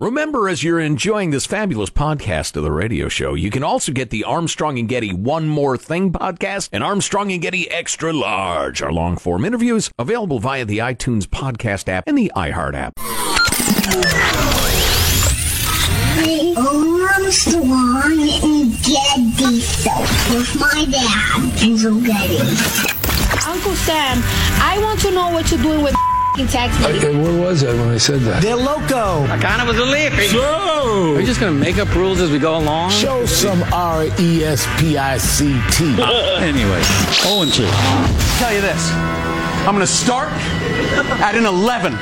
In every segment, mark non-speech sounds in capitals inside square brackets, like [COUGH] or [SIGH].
Remember, as you're enjoying this fabulous podcast of the radio show, you can also get the Armstrong and Getty One More Thing podcast and Armstrong and Getty Extra Large, our long form interviews available via the iTunes podcast app and the iHeart app. The Armstrong and Getty Show with my dad, Enzo Getty. Uncle Sam, I want to know what you're doing with text me. Okay, where was I when I said that? They're loco. I kind of was a lippy. So, Are you just going to make up rules as we go along? show some R E S P I C T. [LAUGHS] Anyway, 0 and 2. Tell you this. I'm gonna start at an 11.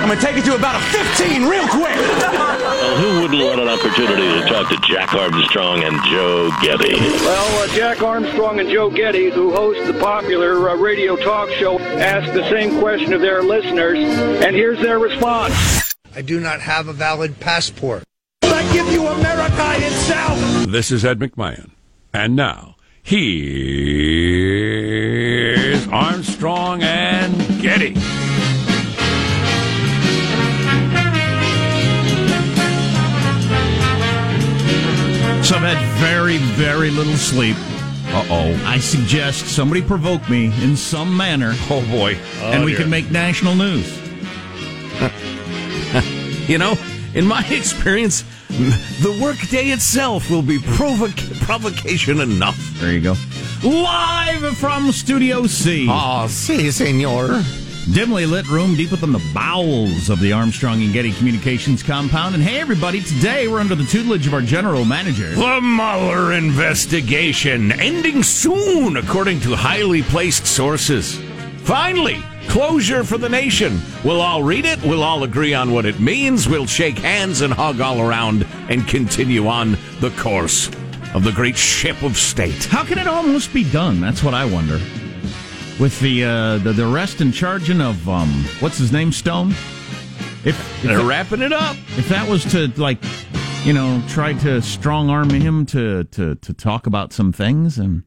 I'm gonna take it to about a 15 real quick. Well, who wouldn't want an opportunity to talk to Jack Armstrong and Joe Getty? Well, uh, Jack Armstrong and Joe Getty, who host the popular uh, radio talk show, ask the same question of their listeners, and here's their response. I do not have a valid passport. I give you America itself. This is Ed McMahon. And now, here's Armstrong and Getty. I've had very, very little sleep. Uh oh. I suggest somebody provoke me in some manner. Oh boy. and we can make national news. [LAUGHS] You know, in my [LAUGHS] experience, the workday itself will be provoc- provocation enough. There you go. Live from Studio C. Ah, si, senor. Dimly lit room deep within the bowels of the Armstrong and Getty Communications compound. And hey, everybody, today we're under the tutelage of our general manager. The Mueller investigation ending soon, according to highly placed sources. Finally, closure for the nation. We'll all read it, we'll all agree on what it means, we'll shake hands and hug all around and continue on the course of the great ship of state. How can it almost be done? That's what I wonder. With the uh, the, the arrest and charging of um, what's his name, Stone. If, if They're that- wrapping it up. if that was to like you know try to strong arm him to to to talk about some things and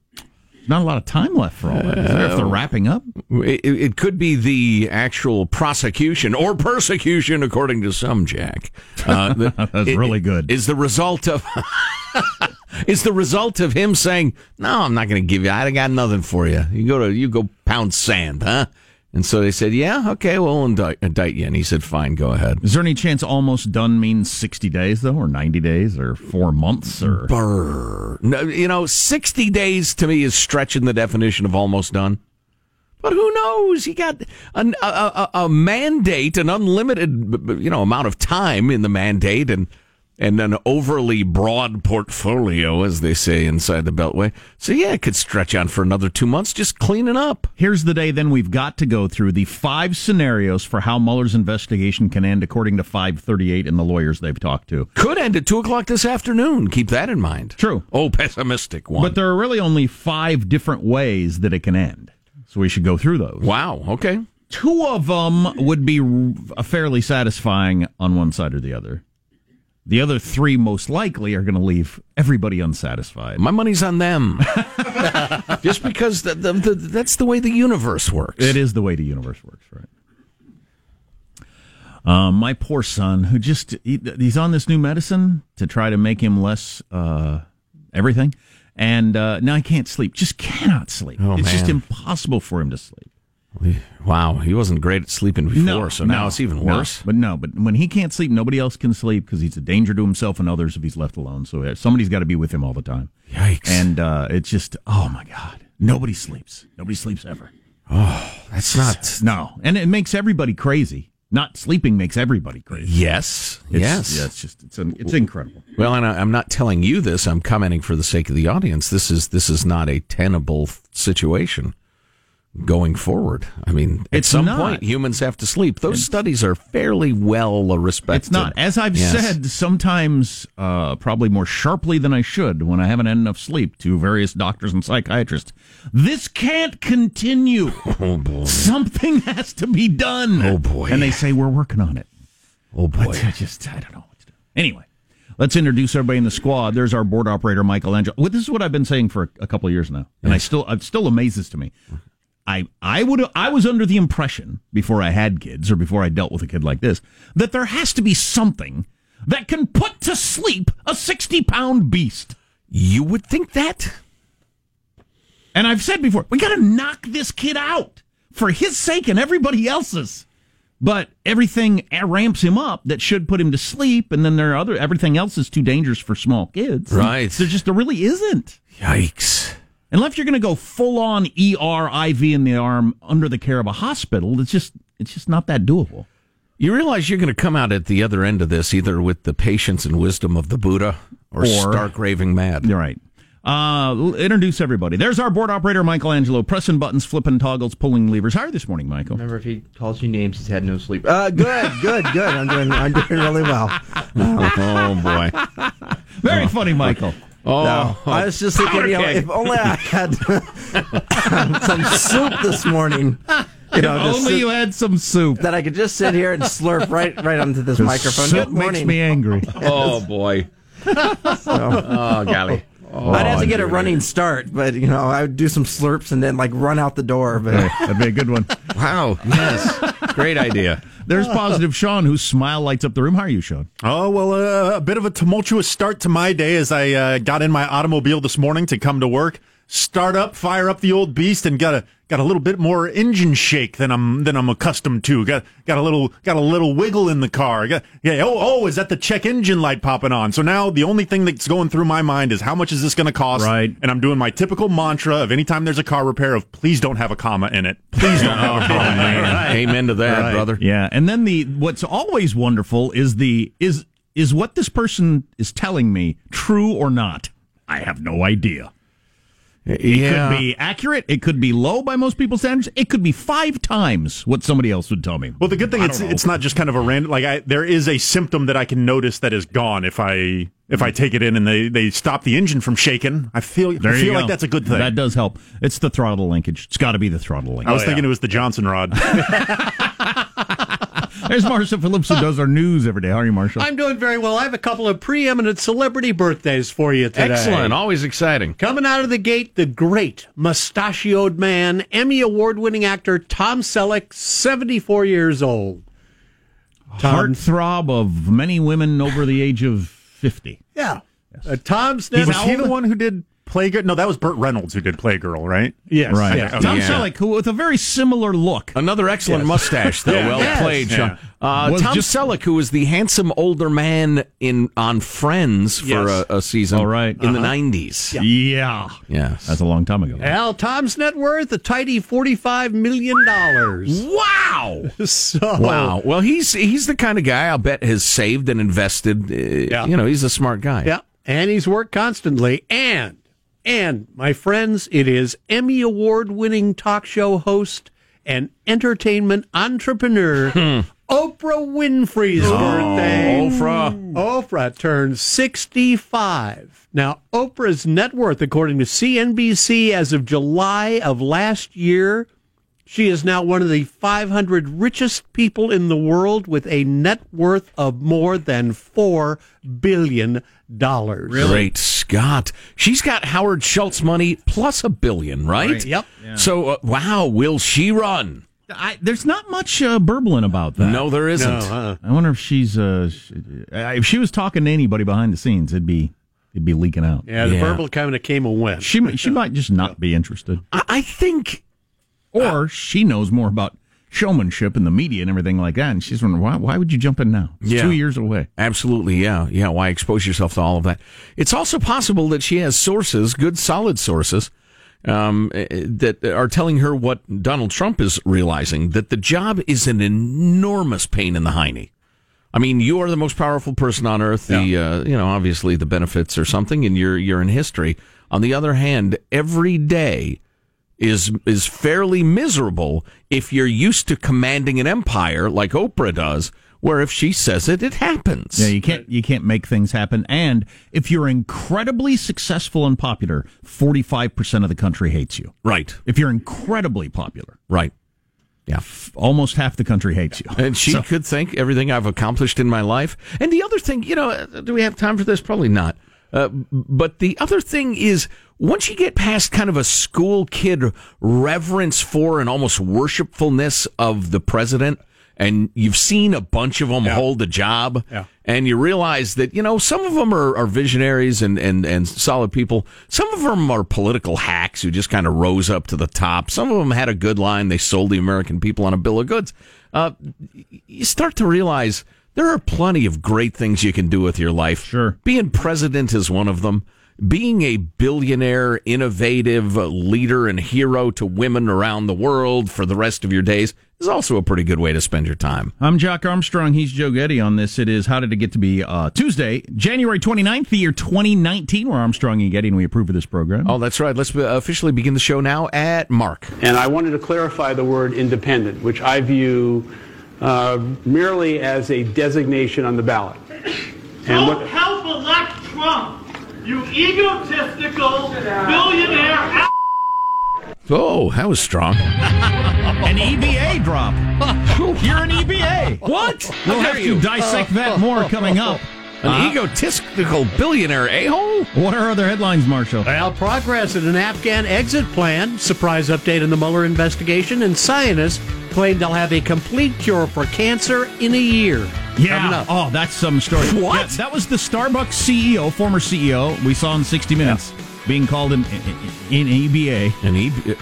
not a lot of time left for all that is there if they're wrapping up It, it could be the actual prosecution or persecution, according to some, Jack. Uh, [LAUGHS] that- That's it- really good. Is the result of [LAUGHS] is the result of him saying, "No, I'm not going to give you. I got nothing for you. You go to you go pound sand, huh?" And so they said, "Yeah, okay, we'll indict, indict you." And he said, "Fine, go ahead." is there any chance almost done means 60 days though or 90 days or four months or Brr. No, you know, 60 days to me is stretching the definition of almost done. But who knows? He got an, a, a, a mandate, an unlimited, you know, amount of time in the mandate, and and an overly broad portfolio, as they say inside the Beltway. So yeah, it could stretch on for another two months, just cleaning up. here's the day then we've got to go through the five scenarios for how Mueller's investigation can end according to 538 and the lawyers they've talked to Could end at two o'clock this afternoon. Keep that in mind. True. Oh, pessimistic one. but there are really only five different ways that it can end so we should go through those wow. Okay. two of them would be r- fairly satisfying on one side or the other. The other three most likely are going to leave everybody unsatisfied. My money's on them. [LAUGHS] Just because the, the, the, that's the way the universe works. It is the way the universe works, right? Um, my poor son, who just he, he's on this new medicine to try to make him less uh, everything, and uh, now he can't sleep. Just cannot sleep. Oh, it's just impossible for him to sleep. Wow, he wasn't great at sleeping before, No, so now it's even no. worse. But no, but when he can't sleep, nobody else can sleep because he's a danger to himself and others if he's left alone. So somebody's got to be with him all the time. Yikes! And uh, it's just, oh my god, nobody sleeps. Nobody sleeps ever. Oh, that's not. No, and it makes everybody crazy. Not sleeping makes everybody crazy. Yes, It's- yes. yeah, it's just it's an, it's incredible. Well, and I, I'm not telling you this. I'm commenting for the sake of the audience. This is this is not a tenable situation going forward. I mean, at It's some not. point, humans have to sleep. Those studies are fairly well respected. It's not. As I've Yes. said, sometimes uh, probably more sharply than I should when I haven't had enough sleep to various doctors and psychiatrists. This can't continue. [LAUGHS] Oh boy! Something has to be done. Oh, boy. And they say we're working on it. Oh boy! But I just I don't know what to do. Anyway, let's introduce everybody in the squad. There's our board operator Michael Angel. Well, this is what I've been saying for a couple of years now, and I still it still amazes to me. I I would I was under the impression before I had kids or before I dealt with a kid like this that there has to be something that can put to sleep a 60 pound beast. You would think that. And I've said before, we got to knock this kid out for his sake and everybody else's. But everything ramps him up that should put him to sleep, and then there are other everything else is too dangerous for small kids. Right. There just there really isn't. Yikes. Unless you're going to go full on ER IV in the arm under the care of a hospital, it's just it's just not that doable. You realize you're going to come out at the other end of this either with the patience and wisdom of the Buddha or, Or- stark raving mad. You're right. Uh, introduce everybody. There's our board operator, Michelangelo, pressing buttons, flipping toggles, pulling levers. How are you this morning, Michael? Remember, if he calls you names, he's had no sleep. Uh, good, good, good. I'm doing, I'm doing really well. [LAUGHS] oh boy, [LAUGHS] very funny, Michael. Oh, No, [LAUGHS] I was just thinking, you know, if only I had [LAUGHS] some soup this morning. You know, If just only sit- you had some soup. that I could just sit here and slurp right, right onto this microphone. Soup Good makes me angry. [LAUGHS] oh boy. oh golly. I'd have to oh, get a running start, but you know, I would do some slurps and then like run out the door. But That'd be a good one. Wow. Yes. Great idea. There's [LAUGHS] positive Sean, whose smile lights up the room. How are you, Sean? Oh, well, uh, a bit of a tumultuous start to my day as I uh, got in my automobile this morning to come to work. Start up, fire up the old beast, and got a got a little bit more engine shake than I'm than I'm accustomed to. Got got a little got a little wiggle in the car. Got, yeah. Oh, oh, is that the check engine light popping on? So now the only thing that's going through my mind is how much is this going to cost? Right. And I'm doing my typical mantra of anytime there's a car repair of please don't have a comma in it. Please don't have a [LAUGHS] oh, comma in it. Amen to that, Right. brother. Yeah, and then the what's always wonderful is the is is what this person is telling me true or not? I have no idea. It Yeah. could be accurate. It could be low by most people's standards. It could be five times what somebody else would tell me. Well, the good thing it's know. it's not just kind of a random like I there is a symptom that I can notice that is gone if I if I take it in and they they stop the engine from shaking. I feel There I feel like that's a good thing. That does help. It's the throttle linkage. It's got to be the throttle linkage. I was oh, thinking it was the Johnson rod. [LAUGHS] [LAUGHS] There's Marshall Phillips who does our news every day. How are you, Marshall? I'm doing very well. I have a couple of preeminent celebrity birthdays for you today. Excellent. Always exciting. Coming out of the gate, the great mustachioed man, Emmy award winning actor Tom Selleck, 74 years old. Tom, Heartthrob of many women over the age of 50. Yeah. Uh, Tom's was now he the one who did Playgirl? No, that was Burt Reynolds who did Playgirl, right? Yes. Right. yes. Tom Yeah. Selleck, who with a very similar look. Another excellent Yes. mustache, though. [LAUGHS] Yeah. Well Yes. played, Sean. Yeah. Uh, Tom just- Selleck, who was the handsome older man in on Friends for Yes. a, a season All right. in the 90s. Yeah. Yes. That's a long time ago. Well, Tom's net worth, a tidy $45 million. Wow. [LAUGHS] So, Wow. Well, he's he's the kind of guy I'll bet has saved and invested. Uh, Yeah. You know, he's a smart guy. Yeah, and he's worked constantly. And, and my friends, it is Emmy award winning talk show host and entertainment entrepreneur, [LAUGHS] hmm. Oprah Winfrey's oh, birthday. Oprah. Oprah turns 65. Now, Oprah's net worth, according to CNBC, as of July of last year, she is now one of the 500 richest people in the world with a net worth of more than $4 billion. Great Scott. She's got Howard Schultz money plus a billion, right? Right. Yep. So, uh, wow, will she run? I, there's not much uh, burbling about that. No, there isn't. uh, I wonder if she's uh, sh- uh, if she was talking to anybody behind the scenes, it'd be it'd be leaking out. Yeah, the Yeah. verbal kind of came and went. She might- she might just not be interested, I, I think or she knows more about showmanship and the media and everything like that, and she's wondering why why would you jump in now? It's Yeah. two years away. Absolutely, yeah. Yeah, why expose yourself to all of that? It's also possible that she has sources, good solid sources, um, eh, that are telling her what Donald Trump is realizing that the job is an enormous pain in the hiney. I mean, you are the most powerful person on earth. The uh, you know, obviously the benefits or something, and you're you're in history. On the other hand, every day is is fairly miserable if you're used to commanding an empire like Oprah does, where if she says it, it happens. Yeah, you can't you can't make things happen. And if you're incredibly successful and popular, forty five percent of the country hates you. Right. If you're incredibly popular, Right. Yeah. almost half the country hates you. And she So- could think everything I've accomplished in my life. And the other thing, you know, do we have time for this? Probably not. Uh, but the other thing is, once you get past kind of a school kid reverence for and almost worshipfulness of the president, and you've seen a bunch of them hold the job, Yeah. and you realize that, you know, some of them are, are visionaries and, and, and solid people. Some of them are political hacks who just kind of rose up to the top. Some of them had a good line. They sold the American people on a bill of goods. Uh, you start to realize there are plenty of great things you can do with your life. Sure. Being president is one of them. Being a billionaire, innovative leader and hero to women around the world for the rest of your days is also a pretty good way to spend your time. I'm Jack Armstrong. He's Joe Getty on this. It is How Did It Get to Be uh, Tuesday, January 29th, the year 2019. We're Armstrong and Getty, and we approve of this program. Oh, that's right. Let's uh, officially begin the show now at Mark. And I wanted to clarify the word independent, which I view uh, merely as a designation on the ballot. And Don't what, help elect Trump, you egotistical billionaire. Oh, that was strong. [LAUGHS] An EBA drop. You're an EBA. What? We'll have to dissect that more coming up. An Uh, egotistical billionaire a hole? What are other headlines, Marshall? Well, progress in an Afghan exit plan, surprise update in the Mueller investigation, and scientists claim they'll have a complete cure for cancer in a year. Yeah. Oh, that's some story. [LAUGHS] What? Yeah, that was the Starbucks CEO, former CEO, we saw in 60 Minutes, being called an, in EBA. An EBA.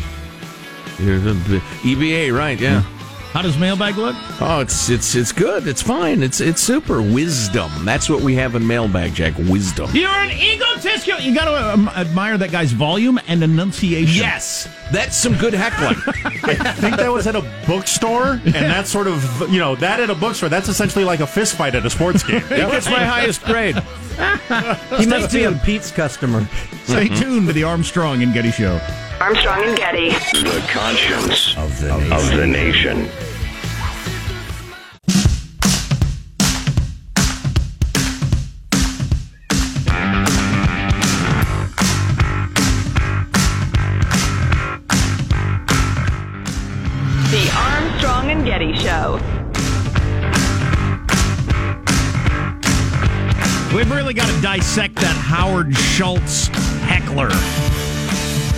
EBA, E right? Yeah. How does mailbag look? Oh, it's it's it's good. It's fine. It's it's super. Wisdom. That's what we have in mailbag, Jack. Wisdom. You're an egotistical. You got to um, admire that guy's volume and enunciation. Yes, that's some good heckling. [LAUGHS] I think that was at a bookstore, and that sort of, you know, that at a bookstore, that's essentially like a fist fight at a sports game. That's my highest grade. He must be a Peet's customer. Stay tuned to the Armstrong and Getty Show. Armstrong and Getty. The conscience of the nation. Of the nation. The Armstrong and Getty Show. We've really got to dissect that Howard Schultz heckler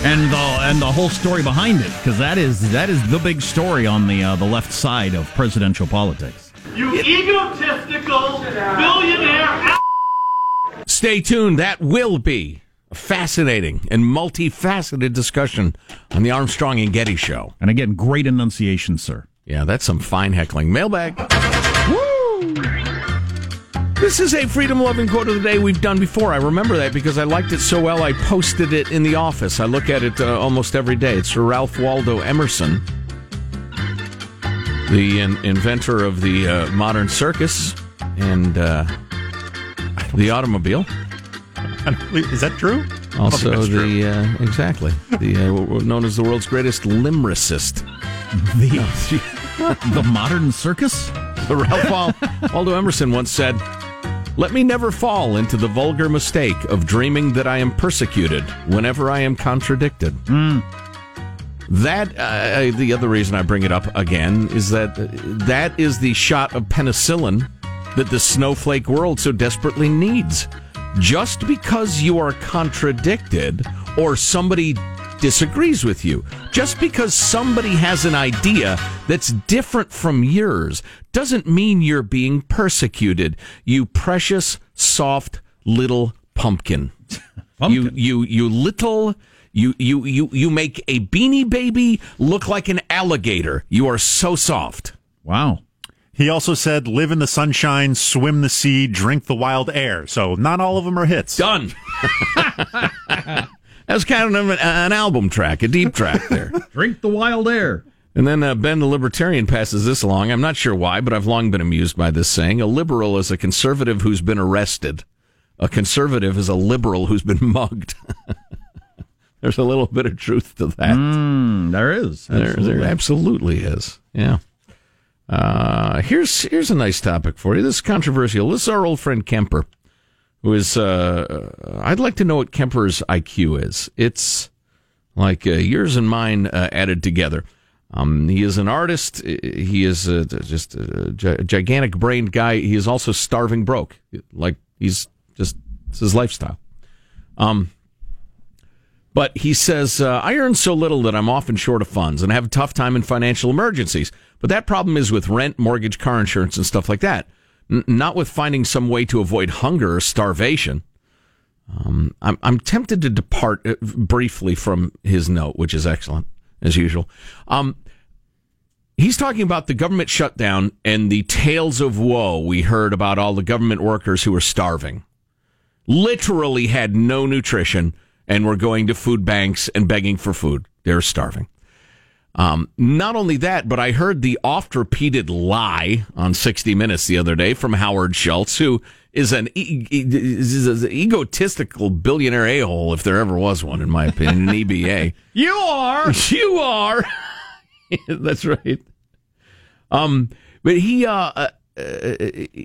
and the and the whole story behind it because that is that is the big story on the uh, the left side of presidential politics. You egotistical billionaire. Stay tuned. That will be a fascinating and multifaceted discussion on the Armstrong and Getty Show. And again, great enunciation, sir. Yeah, that's some fine heckling. Mailbag. This is a freedom loving quote of the day we've done before. I remember that because I liked it so well, I posted it in the office. I look at it uh, almost every day. It's Ralph Waldo Emerson, the in- inventor of the uh, modern circus and uh, the automobile. [LAUGHS] Is that true? Also, that's true. the uh, exactly the uh, known as the world's greatest limricist. [LAUGHS] The [LAUGHS] the modern circus. Ralph Waldo Emerson once said, "Let me never fall into the vulgar mistake of dreaming that I am persecuted whenever I am contradicted." That uh, the other reason I bring it up again is that uh, that is the shot of penicillin that the snowflake world so desperately needs. Just because you are contradicted or somebody disagrees with you, just because somebody has an idea that's different from yours, doesn't mean you're being persecuted. You precious, soft little [LAUGHS] pumpkin. You you you little you you you you make a beanie baby look like an alligator. You are so soft. Wow. He also said, live in the sunshine, swim the sea, drink the wild air. So not all of them are hits. Done. [LAUGHS] That's kind of an, an album track, a deep track there. [LAUGHS] Drink the wild air. And then uh, Ben the Libertarian passes this along. I'm not sure why, but I've long been amused by this saying. A liberal is a conservative who's been arrested. A conservative is a liberal who's been [LAUGHS] mugged. [LAUGHS] There's a little bit of truth to that. Mm, there is. There, Absolutely. there absolutely is. Yeah. Uh, here's here's a nice topic for you. This is controversial. This is our old friend Kemper, who is. Uh, I'd like to know what Kemper's IQ is. It's like uh, yours and mine uh, added together. Um, he is an artist. He is uh, just a gigantic brained guy. He is also starving broke. Like he's just his lifestyle. Um, but he says, uh, I earn so little that I'm often short of funds and have a tough time in financial emergencies. But that problem is with rent, mortgage, car insurance, and stuff like that, N- not with finding some way to avoid hunger or starvation. Um, I'm, I'm tempted to depart uh, briefly from his note, which is excellent, as usual. Um, he's talking about the government shutdown and the tales of woe we heard about all the government workers who were starving literally had no nutrition and were going to food banks and begging for food. They're starving. Um, not only that, but I heard the oft repeated lie on 60 Minutes the other day from Howard Schultz, who is an, e- e- is an egotistical billionaire a hole, if there ever was one, in my opinion, an EBA. [LAUGHS] You are. [LAUGHS] You are. [LAUGHS] That's right. Um, but he, uh, uh, uh,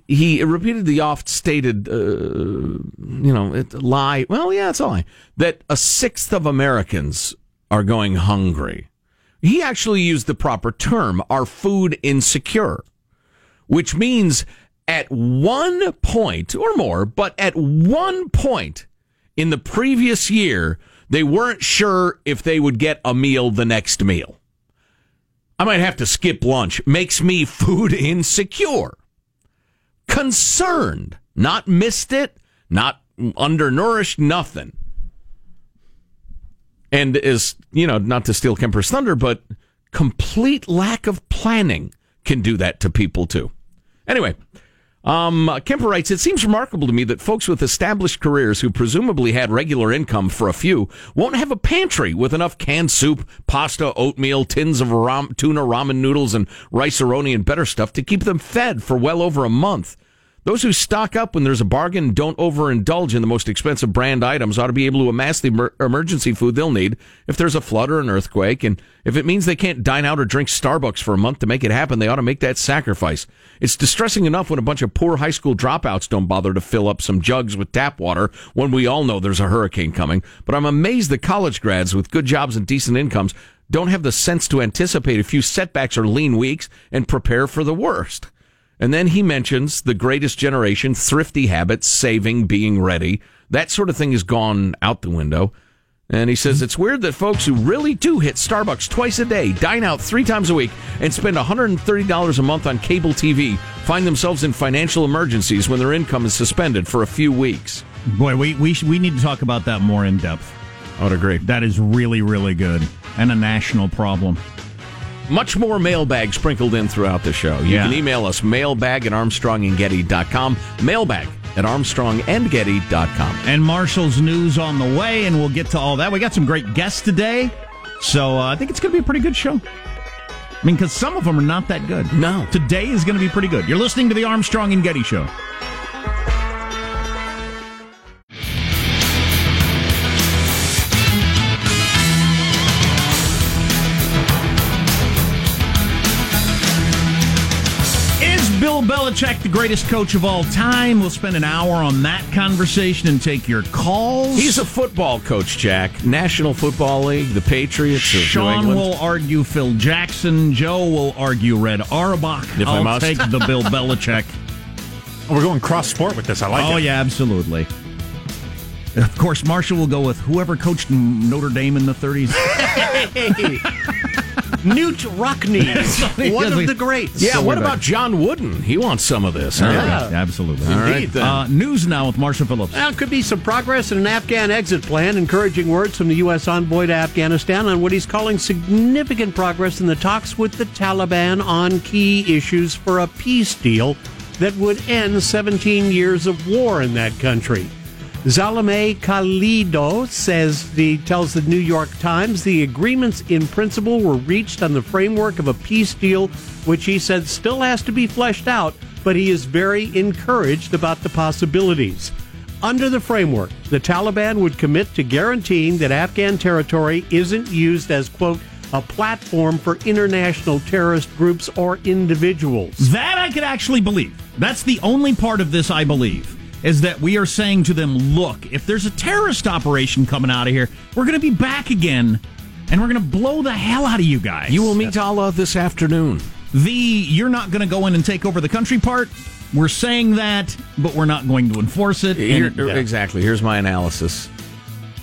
he repeated the oft-stated, uh, you know, lie. Well, yeah, it's a lie that a sixth of Americans are going hungry. He actually used the proper term: "are food insecure," which means at one point or more, but at one point in the previous year, they weren't sure if they would get a meal the next meal. I might have to skip lunch. Makes me food [LAUGHS] insecure. Concerned. Not missed it, not undernourished, nothing. And is, you know, not to steal Kemper's thunder, but complete lack of planning can do that to people too. Anyway, um, Kemper writes, It seems remarkable to me that folks with established careers who presumably had regular income for a few won't have a pantry with enough canned soup, pasta, oatmeal, tins of ram- tuna ramen noodles, and rice and better stuff to keep them fed for well over a month. Those who stock up when there's a bargain and don't overindulge in the most expensive brand items ought to be able to amass the emer- emergency food they'll need if there's a flood or an earthquake. And if it means they can't dine out or drink Starbucks for a month to make it happen, they ought to make that sacrifice. It's distressing enough when a bunch of poor high school dropouts don't bother to fill up some jugs with tap water when we all know there's a hurricane coming. But I'm amazed that college grads with good jobs and decent incomes don't have the sense to anticipate a few setbacks or lean weeks and prepare for the worst. And then he mentions the greatest generation, thrifty habits, saving, being ready. That sort of thing has gone out the window. And he says it's weird that folks who really do hit Starbucks twice a day, dine out three times a week, and spend $130 a month on cable TV find themselves in financial emergencies when their income is suspended for a few weeks. Boy, we we we need to talk about that more in depth. I would agree. That is really really good and a national problem. Much more mailbag sprinkled in throughout the show. You Yeah. can email us mailbag at armstrongandgetty.com. Mailbag at armstrongandgetty.com. And Marshall's news on the way, and we'll get to all that. We got some great guests today, so uh, I think it's going to be a pretty good show. I mean, because some of them are not that good. No. Today is going to be pretty good. You're listening to the Armstrong and Getty Show. Belichick the greatest coach of all time? We'll spend an hour on that conversation and take your calls. He's a football coach, Jack. National Football League, the Patriots of Sean England. will argue Phil Jackson. Joe will argue Red Auerbach. If I I'll must. take the Bill [LAUGHS] Belichick. We're going cross sport with this. I like oh it. yeah, absolutely. Of course, Marshall will go with whoever coached Notre Dame in the 30s. [LAUGHS] Knute Rockne, [LAUGHS] one of the greats. Yeah, So what about back. John Wooden? He wants some of this. huh? Yeah, absolutely. All right, then. Uh, news now with Marshall Phillips. Now, could be some progress in an Afghan exit plan. Encouraging words from the U.S. envoy to Afghanistan on what he's calling significant progress in the talks with the Taliban on key issues for a peace deal that would end 17 years of war in that country. Zalmay Khalilzad says the tells the New York Times the agreements in principle were reached on the framework of a peace deal, which he said still has to be fleshed out, but he is very encouraged about the possibilities. Under the framework, the Taliban would commit to guaranteeing that Afghan territory isn't used as, quote, a platform for international terrorist groups or individuals. That I could actually believe. That's the only part of this I believe. Is that we are saying to them, look, if there's a terrorist operation coming out of here, we're going to be back again and we're going to blow the hell out of you guys. You will meet Allah this afternoon. The you're not going to go in and take over the country part. We're saying that, but we're not going to enforce it. Here- And- Exactly. Here's my analysis.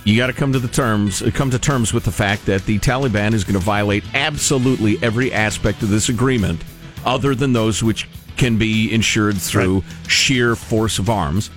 You got to come to the terms, uh, come to terms with the fact that the Taliban is going to violate absolutely every aspect of this agreement, other than those which can be ensured through sheer force of arms.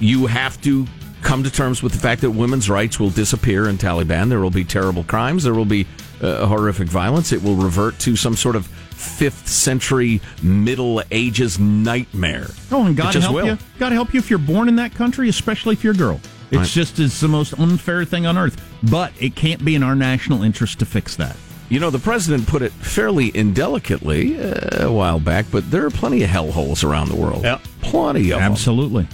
You have to come to terms with the fact that women's rights will disappear in Taliban. There will be terrible crimes. There will be uh, horrific violence. It will revert to some sort of fifth century Middle Ages nightmare. Oh, and God help will. you. God help you if you're born in that country, especially if you're a girl. It's Right. just it's the most unfair thing on earth. But it can't be in our national interest to fix that. You know, the president put it fairly indelicately uh, a while back, but there are plenty of hellholes around the world. Yep. Plenty of them. Absolutely.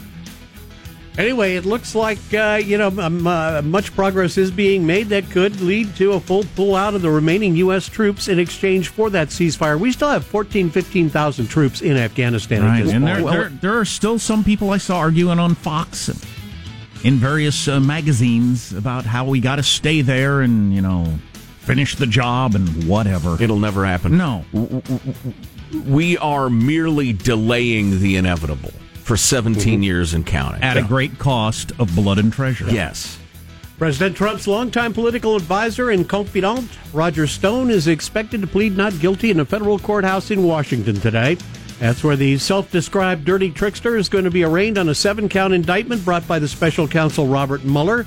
Anyway, it looks like uh, you know um, uh, much progress is being made that could lead to a full pull out of the remaining U.S. troops in exchange for that ceasefire. We still have 14, 15,000 troops in Afghanistan. Right. And there, point. there, there are still some people I saw arguing on Fox and in various uh, magazines about how we got to stay there and, you know, finish the job and whatever. It'll never happen. No. We are merely delaying the inevitable for 17 mm-hmm. years and counting. At a great cost of blood and treasure. Yes. President Trump's longtime political advisor and confidant, Roger Stone, is expected to plead not guilty in a federal courthouse in Washington today. That's where the self described dirty trickster is going to be arraigned on a seven count indictment brought by the special counsel Robert Mueller.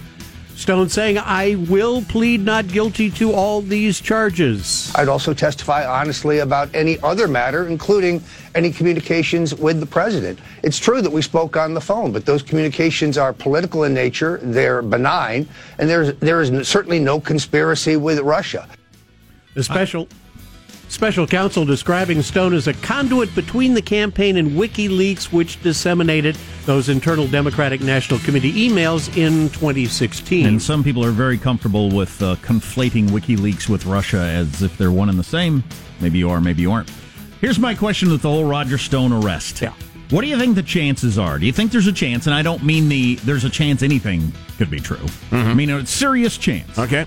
Stone saying, I will plead not guilty to all these charges. I'd also testify honestly about any other matter, including any communications with the president. It's true that we spoke on the phone, but those communications are political in nature, they're benign, and there's, there is certainly no conspiracy with Russia. The special special counsel describing Stone as a conduit between the campaign and WikiLeaks, which disseminated those internal Democratic National Committee emails in 2016. And some people are very comfortable with uh, conflating WikiLeaks with Russia as if they're one and the same. Maybe you are, maybe you aren't. Here's my question with the whole Roger Stone arrest. Yeah. What do you think the chances are? Do you think there's a chance? And I don't mean the there's a chance anything could be true. I mean a serious chance. Mm-hmm. Okay.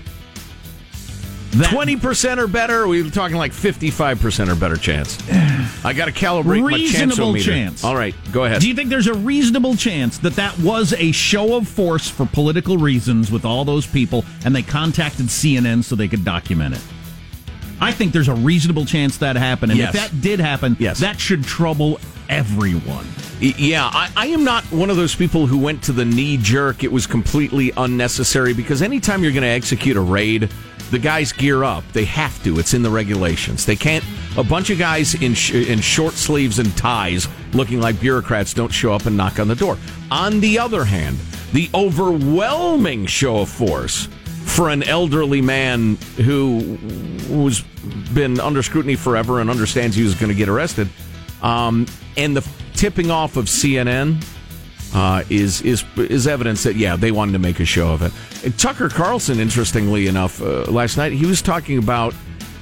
That- 20% or better? We're talking like 55% or better chance. [SIGHS] I got to calibrate my reasonable chanceometer. chance. All right, go ahead. Do you think there's a reasonable chance that that was a show of force for political reasons with all those people, and they contacted CNN so they could document it? I think there's a reasonable chance that happened, and Yes. if that did happen, Yes. that should trouble everyone. Yeah, I, I am not one of those people who went to the knee jerk. It was completely unnecessary because anytime you're going to execute a raid, the guys gear up. They have to. It's in the regulations. They can't. A bunch of guys in sh- in short sleeves and ties, looking like bureaucrats, don't show up and knock on the door. On the other hand, the overwhelming show of force for an elderly man who who's been under scrutiny forever and understands he was going to get arrested, um, and the tipping off of CNN uh, is is is evidence that yeah they wanted to make a show of it. And Tucker Carlson, interestingly enough, uh, last night he was talking about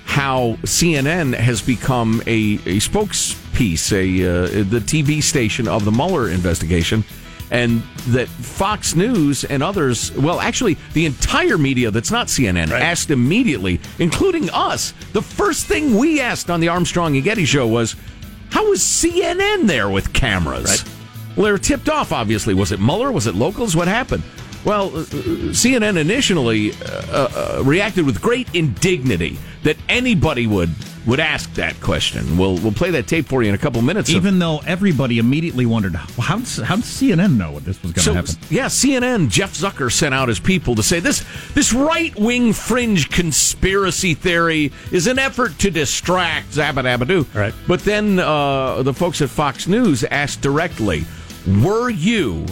how CNN has become a, a spokespiece, a uh, the TV station of the Mueller investigation, and that Fox News and others, well, actually the entire media that's not CNN, asked immediately, including us. The first thing we asked on the Armstrong and Getty show was, "How was CNN there with cameras?" Well, they were tipped off, obviously. Was it Mueller? Was it locals? What happened? Well, uh, CNN initially uh, uh, reacted with great indignity that anybody would would ask that question. We'll we'll play that tape for you in a couple minutes. of- Even though everybody immediately wondered, well, how how does CNN know what this was going to so happen? yeah, CNN. Jeff Zucker sent out his people to say this this right wing fringe conspiracy theory is an effort to distract Zabadabadoo. Right. But then uh, the folks at Fox News asked directly, "Were you?"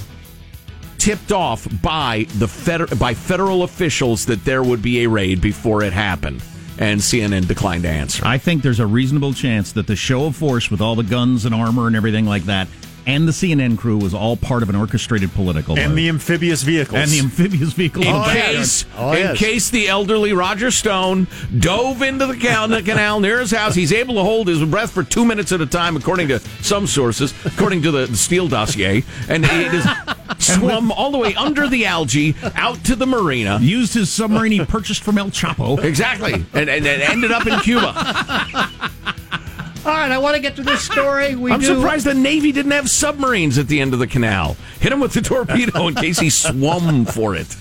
Tipped off by the feder- by federal officials that there would be a raid before it happened, and CNN declined to answer. I think there's a reasonable chance that the show of force with all the guns and armor and everything like that, and the CNN crew was all part of an orchestrated political And move. the amphibious vehicles. and the amphibious vehicles. in oh, in the case, backyard. Oh, in yes. case the elderly Roger Stone dove into the canal, near his house, he's able to hold his breath for two minutes at a time, according to some sources, according to the Steele dossier, and he [LAUGHS] just swum all the way under the algae out to the marina. used his submarine he purchased from El Chapo. Exactly, and, and, and ended up in Cuba. [LAUGHS] All right, I want to get to this story. We I'm do. surprised the Navy didn't have submarines at the end of the canal. Hit him with the torpedo in case he swum for it.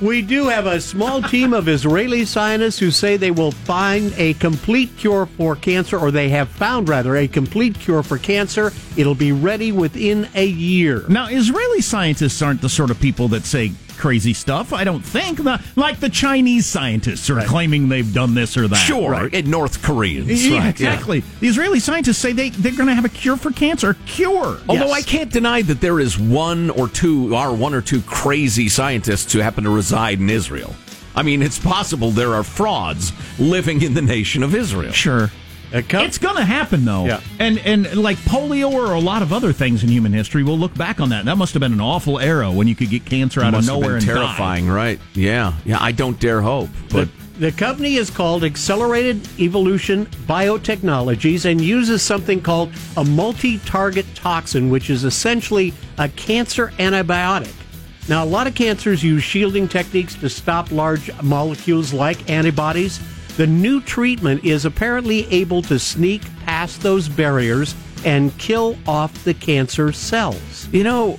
We do have a small team of Israeli scientists who say they will find a complete cure for cancer, or they have found, rather, a complete cure for cancer. It'll be ready within a year. Now, Israeli scientists aren't the sort of people that say crazy stuff. I don't think Not- like the Chinese scientists are claiming they've done this or that. Sure, Right. and North Koreans. Yeah, right, exactly. The Israeli scientists say they they're going to have a cure for cancer. Cure. Although I can't deny that there is one or two, are one or two crazy scientists who happen to reside in Israel. I mean, it's possible there are frauds living in the nation of Israel. Sure. Uh, it's going to happen though. Yeah. And and like polio or a lot of other things in human history, we'll look back on that. That must have been an awful era when you could get cancer out Must of have nowhere been and die. terrifying, right? Yeah, yeah. I don't dare hope, but The company is called Accelerated Evolution Biotechnologies and uses something called a multi target toxin, which is essentially a cancer antibiotic. Now, a lot of cancers use shielding techniques to stop large molecules like antibodies. The new treatment is apparently able to sneak past those barriers and kill off the cancer cells. You know,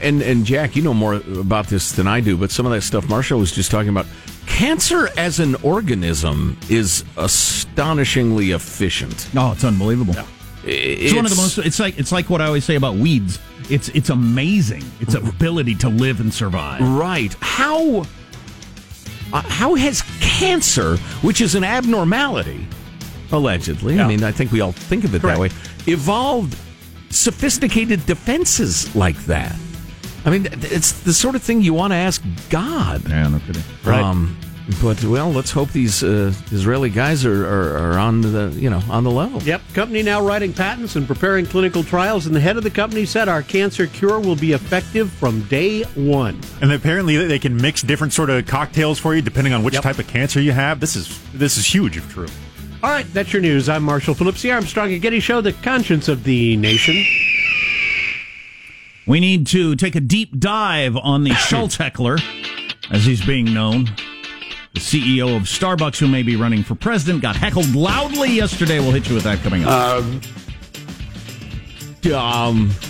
and and Jack, you know more about this than I do, but some of that stuff Marshall was just talking about. Cancer as an organism is astonishingly efficient. Oh, it's unbelievable. It's, one of the most. It's like it's like what I always say about weeds. It's it's amazing. Its ability to live and survive. Right. How uh, how has cancer, which is an abnormality, allegedly, I mean, I think we all think of it that way, evolved sophisticated defenses like that? I mean, it's the sort of thing you want to ask God. Yeah, no kidding. Um, but well, let's hope these uh, Israeli guys are, are, are on the you know on the level. Yep, company now writing patents and preparing clinical trials, and the head of the company said our cancer cure will be effective from day one. And apparently they can mix different sort of cocktails for you depending on which type of cancer you have. This is this is huge if true. All right, that's your news. I'm Marshall Phillips, the Armstrong and Getty Show, the conscience of the nation. We need to take a deep dive on the Schultz heckler, as he's being known. The CEO of Starbucks, who may be running for president, got heckled loudly yesterday. We'll hit you with that coming up. Um. [LAUGHS]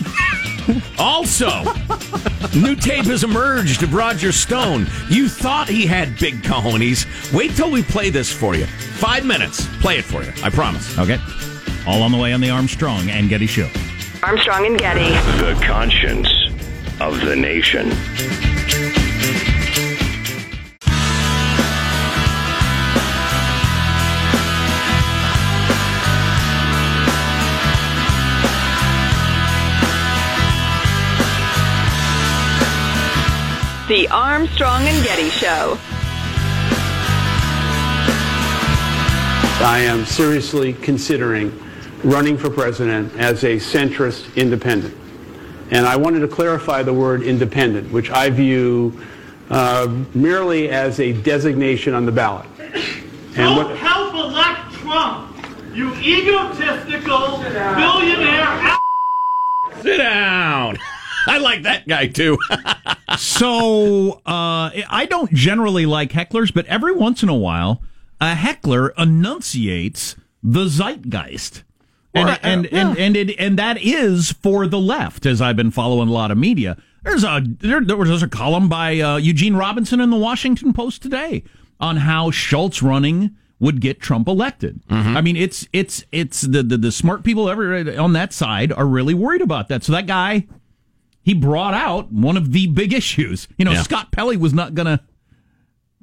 Also, new tape has emerged of Roger Stone. You thought he had big cojones. Wait till we play this for you. Five minutes. Play it for you. I promise. Okay. All on the way on the Armstrong and Getty Show. Armstrong and Getty. The conscience of the nation. The Armstrong and Getty Show. I am seriously considering running for president as a centrist independent. And I wanted to clarify the word independent, which I view uh, merely as a designation on the ballot. And Don't what, help elect Trump, you egotistical billionaire. Sit down. I like that guy too. [LAUGHS] so uh, I don't generally like hecklers, but every once in a while, a heckler enunciates the zeitgeist. And Well, uh, and, and and it, and that is for the left, as I've been following a lot of media. There's a there, there was a column by uh, Eugene Robinson in the Washington Post today on how Schultz running would get Trump elected. I mean, it's it's it's the, the the smart people ever on that side are really worried about that. So that guy he brought out one of the big issues. You know, Yeah. Scott Pelley was not going to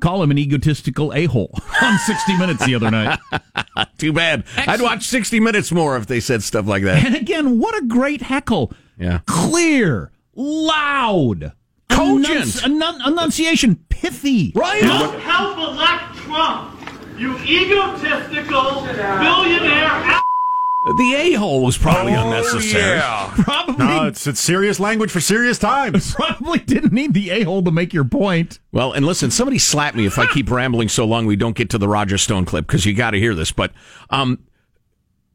call him an egotistical a hole [LAUGHS] on 60 Minutes the other night. [LAUGHS] Too bad. I'd watch 60 Minutes more if they said stuff like that. And again, what a great heckle. Yeah. Clear, loud, Cogent. enunci- enun- enunciation, pithy. Right. Don't help elect Trump, you egotistical billionaire. The a hole was probably Oh, unnecessary. [LAUGHS] Probably, No, it's it's serious language for serious times. [LAUGHS] probably didn't need the a hole to make your point. Well, and listen, somebody slap me if I keep rambling so long we don't get to the Roger Stone clip because you got to hear this. But um,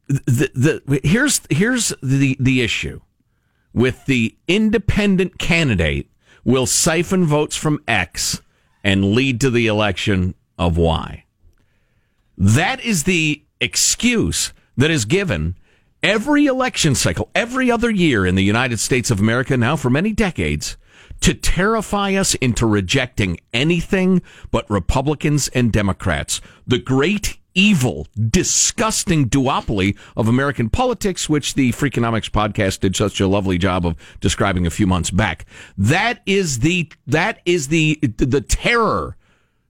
the the here's here's the the issue with the independent candidate will siphon votes from X and lead to the election of Y. That is the excuse that is given every election cycle, every other year in the United States of America now for many decades to terrify us into rejecting anything but Republicans and Democrats. The great evil, disgusting duopoly of American politics, which the Freakonomics podcast did such a lovely job of describing a few months back. That is the that is the the terror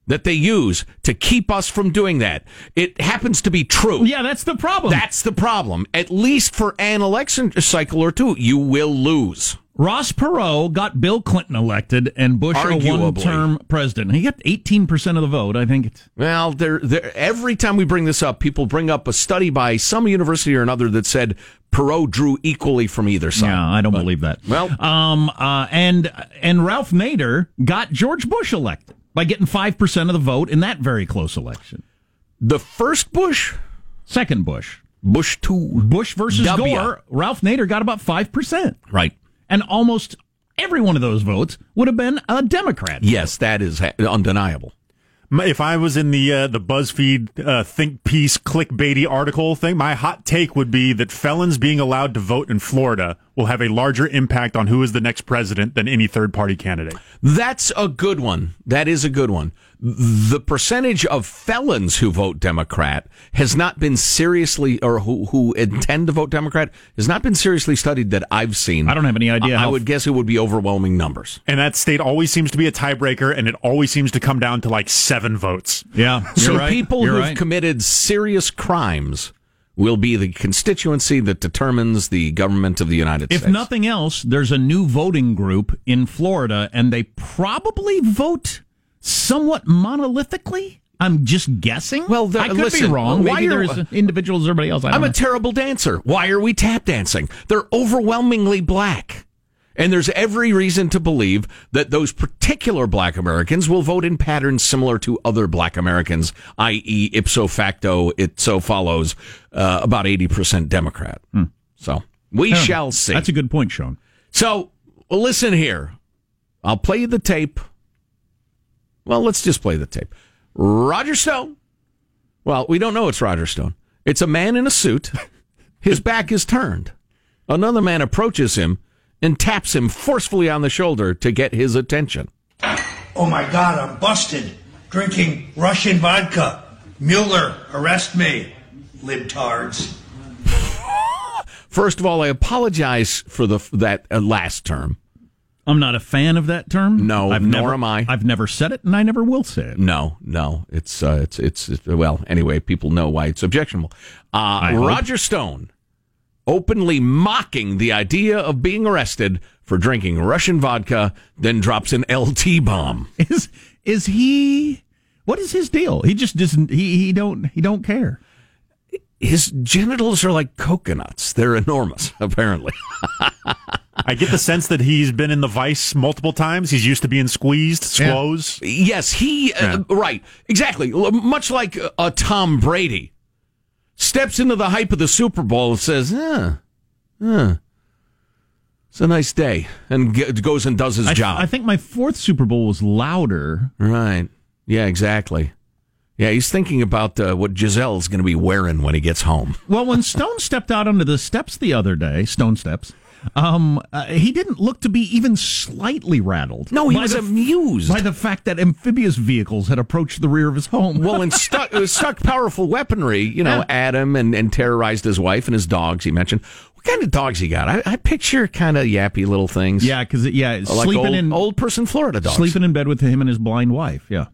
that they use to keep us from doing that. It happens to be true. Yeah, that's the problem. That's the problem. At least for an election cycle or two, you will lose. Ross Perot got Bill Clinton elected and Bush a one-term president. He got 18% of the vote. I think it's Well, there, every time we bring this up, people bring up a study by some university or another that said Perot drew equally from either side. Yeah, I don't believe that. Well, um, uh, and and Ralph Nader got George Bush elected by getting five percent of the vote in that very close election. The first Bush, second Bush, Bush two, Bush versus W. Gore. Ralph Nader got about five percent, right? And almost every one of those votes would have been a Democrat. Yes, that is undeniable. If I was in the uh, the BuzzFeed uh, think piece clickbaity article thing, my hot take would be that felons being allowed to vote in Florida will have a larger impact on who is the next president than any third party candidate. That's a good one. That is a good one. The percentage of felons who vote Democrat has not been seriously, or who, who intend to vote Democrat, has not been seriously studied that I've seen. I don't have any idea I, I would guess it would be overwhelming numbers. And that state always seems to be a tiebreaker, and it always seems to come down to like seven votes. Yeah, [LAUGHS] so people who've committed serious crimes will be the constituency that determines the government of the United If States. If nothing else, there's a new voting group in Florida, and they probably vote somewhat monolithically. I'm just guessing. Well, the- I could listen, be wrong. why are- individuals, everybody else. I I'm a terrible dancer. Why are we tap dancing? They're overwhelmingly black. And there's every reason to believe that those particular black Americans will vote in patterns similar to other black Americans, i.e., ipso facto, it so follows uh, about 80% Democrat. So we Hmm. Yeah, shall see. That's a good point, Sean. So well, listen here. I'll play you the tape. Well, let's just play the tape. Roger Stone. Well, we don't know it's Roger Stone. It's a man in a suit. His back is turned. Another man approaches him and taps him forcefully on the shoulder to get his attention. Oh my God, I'm busted. Drinking Russian vodka. Mueller, arrest me. Libtards. First of all, I apologize for the that uh, last term. I'm not a fan of that term. No, I've nor never, am I. I've never said it, and I never will say it. No, no, it's uh, it's, it's it's well. Anyway, people know why it's objectionable. Uh, I hope. Roger Stone openly mocking the idea of being arrested for drinking Russian vodka, then drops an LT bomb. [LAUGHS] Is is he? What is his deal? He just doesn't. He he don't he don't care. His genitals are like coconuts. They're enormous, [LAUGHS] apparently. I get the sense that he's been in the vice multiple times. He's used to being squeezed, squoze. Yes, he uh, right exactly. Much like uh, Tom Brady steps into the hype of the Super Bowl and says, "Huh, huh, it's a nice day," and g- goes and does his I, job. I think my fourth Super Bowl was louder. Right. Yeah. Exactly. Yeah, he's thinking about uh, what Gisele's going to be wearing when he gets home. Well, when Stone stepped out onto the steps the other day, Stone steps, um, uh, he didn't look to be even slightly rattled. No, he was the- amused by the fact that amphibious vehicles had approached the rear of his home. Well, and stuck, uh, stuck powerful weaponry, you know, Yeah. at him and, and terrorized his wife and his dogs. He mentioned what kind of dogs he got. I, I picture kind of yappy little things. yeah, because yeah, like sleeping old, in old person Florida dogs. sleeping in bed with him and his blind wife. Yeah.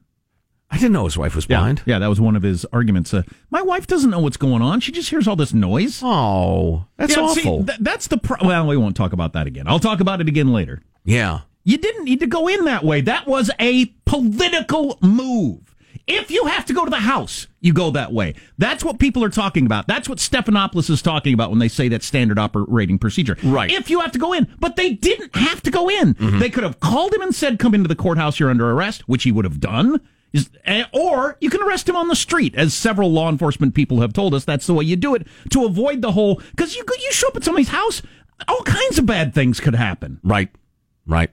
I didn't know his wife was blind. yeah, that was one of his arguments. Uh, my wife doesn't know what's going on; she just hears all this noise. Oh, that's Yeah, see, awful. th- that's the pro- well. We won't talk about that again. I'll talk about it again later. yeah. You didn't need to go in that way. That was a political move. If you have to go to the House, you go that way. That's what people are talking about. That's what Stephanopoulos is talking about when they say that standard operating procedure. Right. If you have to go in, but they didn't have to go in. They could have called him and said, "Come into the courthouse. You're under arrest," which he would have done. Is- eh, Or you can arrest him on the street, as several law enforcement people have told us. That's the way you do it to avoid the whole. Because you you show up at somebody's house, all kinds of bad things could happen. Right. Right.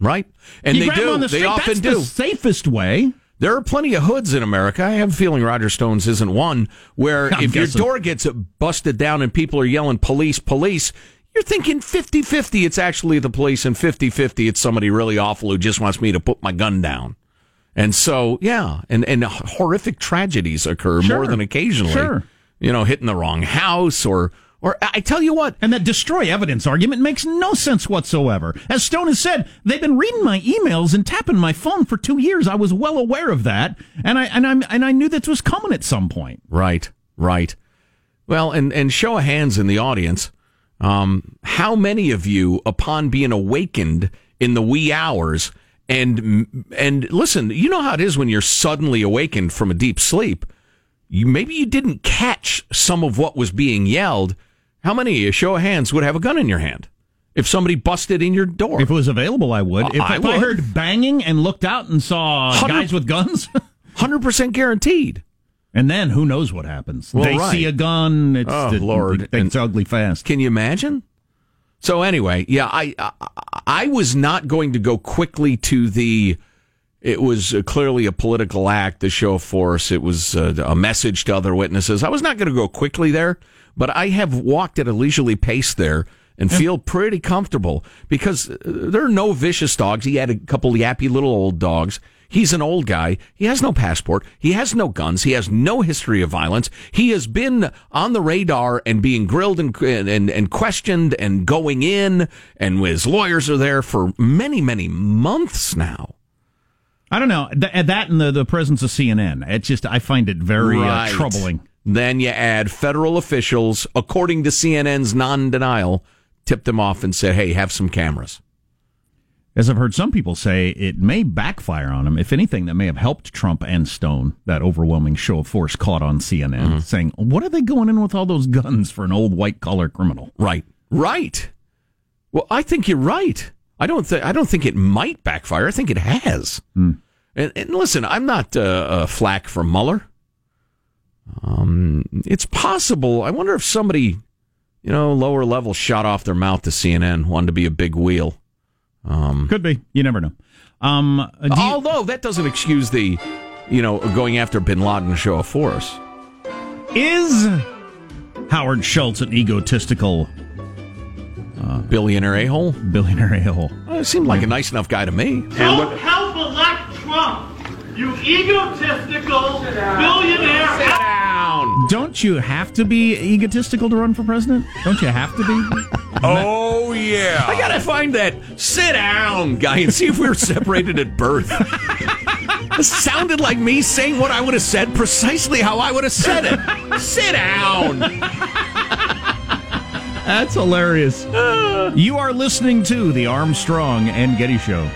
Right. And You they do. on the they street, often that's do. the safest way. There are plenty of hoods in America. I have a feeling Roger Stone's isn't one where [LAUGHS] I'm if your door gets busted down and people are yelling police, police, You're thinking 50 50 it's actually the police, and 50 50 it's somebody really awful who just wants me to put my gun down. And so, yeah, and, and horrific tragedies occur Sure. more than occasionally. Sure. You know, hitting the wrong house or. Or I tell you what, and that destroy evidence argument makes no sense whatsoever. As Stone has said, they've been reading my emails and tapping my phone for two years. I was well aware of that, and I and I and I knew this was coming at some point. Right, right. Well, and and show of hands in the audience. Um, how many of you, upon being awakened in the wee hours, and and listen, you know how it is when you're suddenly awakened from a deep sleep. You maybe you didn't catch some of what was being yelled. How many of you, show of hands, would have a gun in your hand if somebody busted in your door? If it was available, I would. Uh, if I if I heard banging and looked out and saw guys with guns, [LAUGHS] hundred percent guaranteed. And then who knows what happens? Well, they right. see a gun. It's Oh, it- Lord. it's ugly fast. Can you imagine? So anyway, yeah, I, I I was not going to go quickly to the. It was clearly a political act, the show of force. It was uh, a message to other witnesses. I was not going to go quickly there, but I have walked at a leisurely pace there and feel pretty comfortable because there are no vicious dogs. He had a couple yappy little old dogs. He's an old guy. He has no passport. He has no guns. He has no history of violence. He has been on the radar and being grilled and and, and questioned and going in, and his lawyers are there for many many months now. I don't know Th- that and the, the presence of CNN. It's just I find it very Right. uh, troubling. Then you add federal officials, according to CNN's non-denial, tipped them off and said, "Hey, have some cameras." As I've heard some people say, it may backfire on him. If anything, that may have helped Trump and Stone. That overwhelming show of force caught on CNN, Mm-hmm. saying, "What are they going in with all those guns for an old white collar criminal?" Right. Right. Well, I think you're right. I don't think I don't think it might backfire. I think it has. And, and listen, I'm not uh, uh, flack for Mueller. Um, it's possible. I wonder if somebody, you know, lower level shot off their mouth to CNN, wanted to be a big wheel. Um, Could be. You never know. Um, uh, you- although that doesn't excuse the, you know, going after Bin Laden show of force. is Howard Schultz an egotistical billionaire a hole? Billionaire a hole. it seemed like a nice enough guy to me. Don't help elect Trump, you egotistical billionaire. Sit down. Don't you have to be egotistical to run for president? Don't you have to be? [LAUGHS] Oh yeah. I gotta find that sit down guy and see if we were separated at birth. It sounded like me saying what I would have said precisely how I would have said it. sit down. That's hilarious. Ah. You are listening to the Armstrong and Getty Show.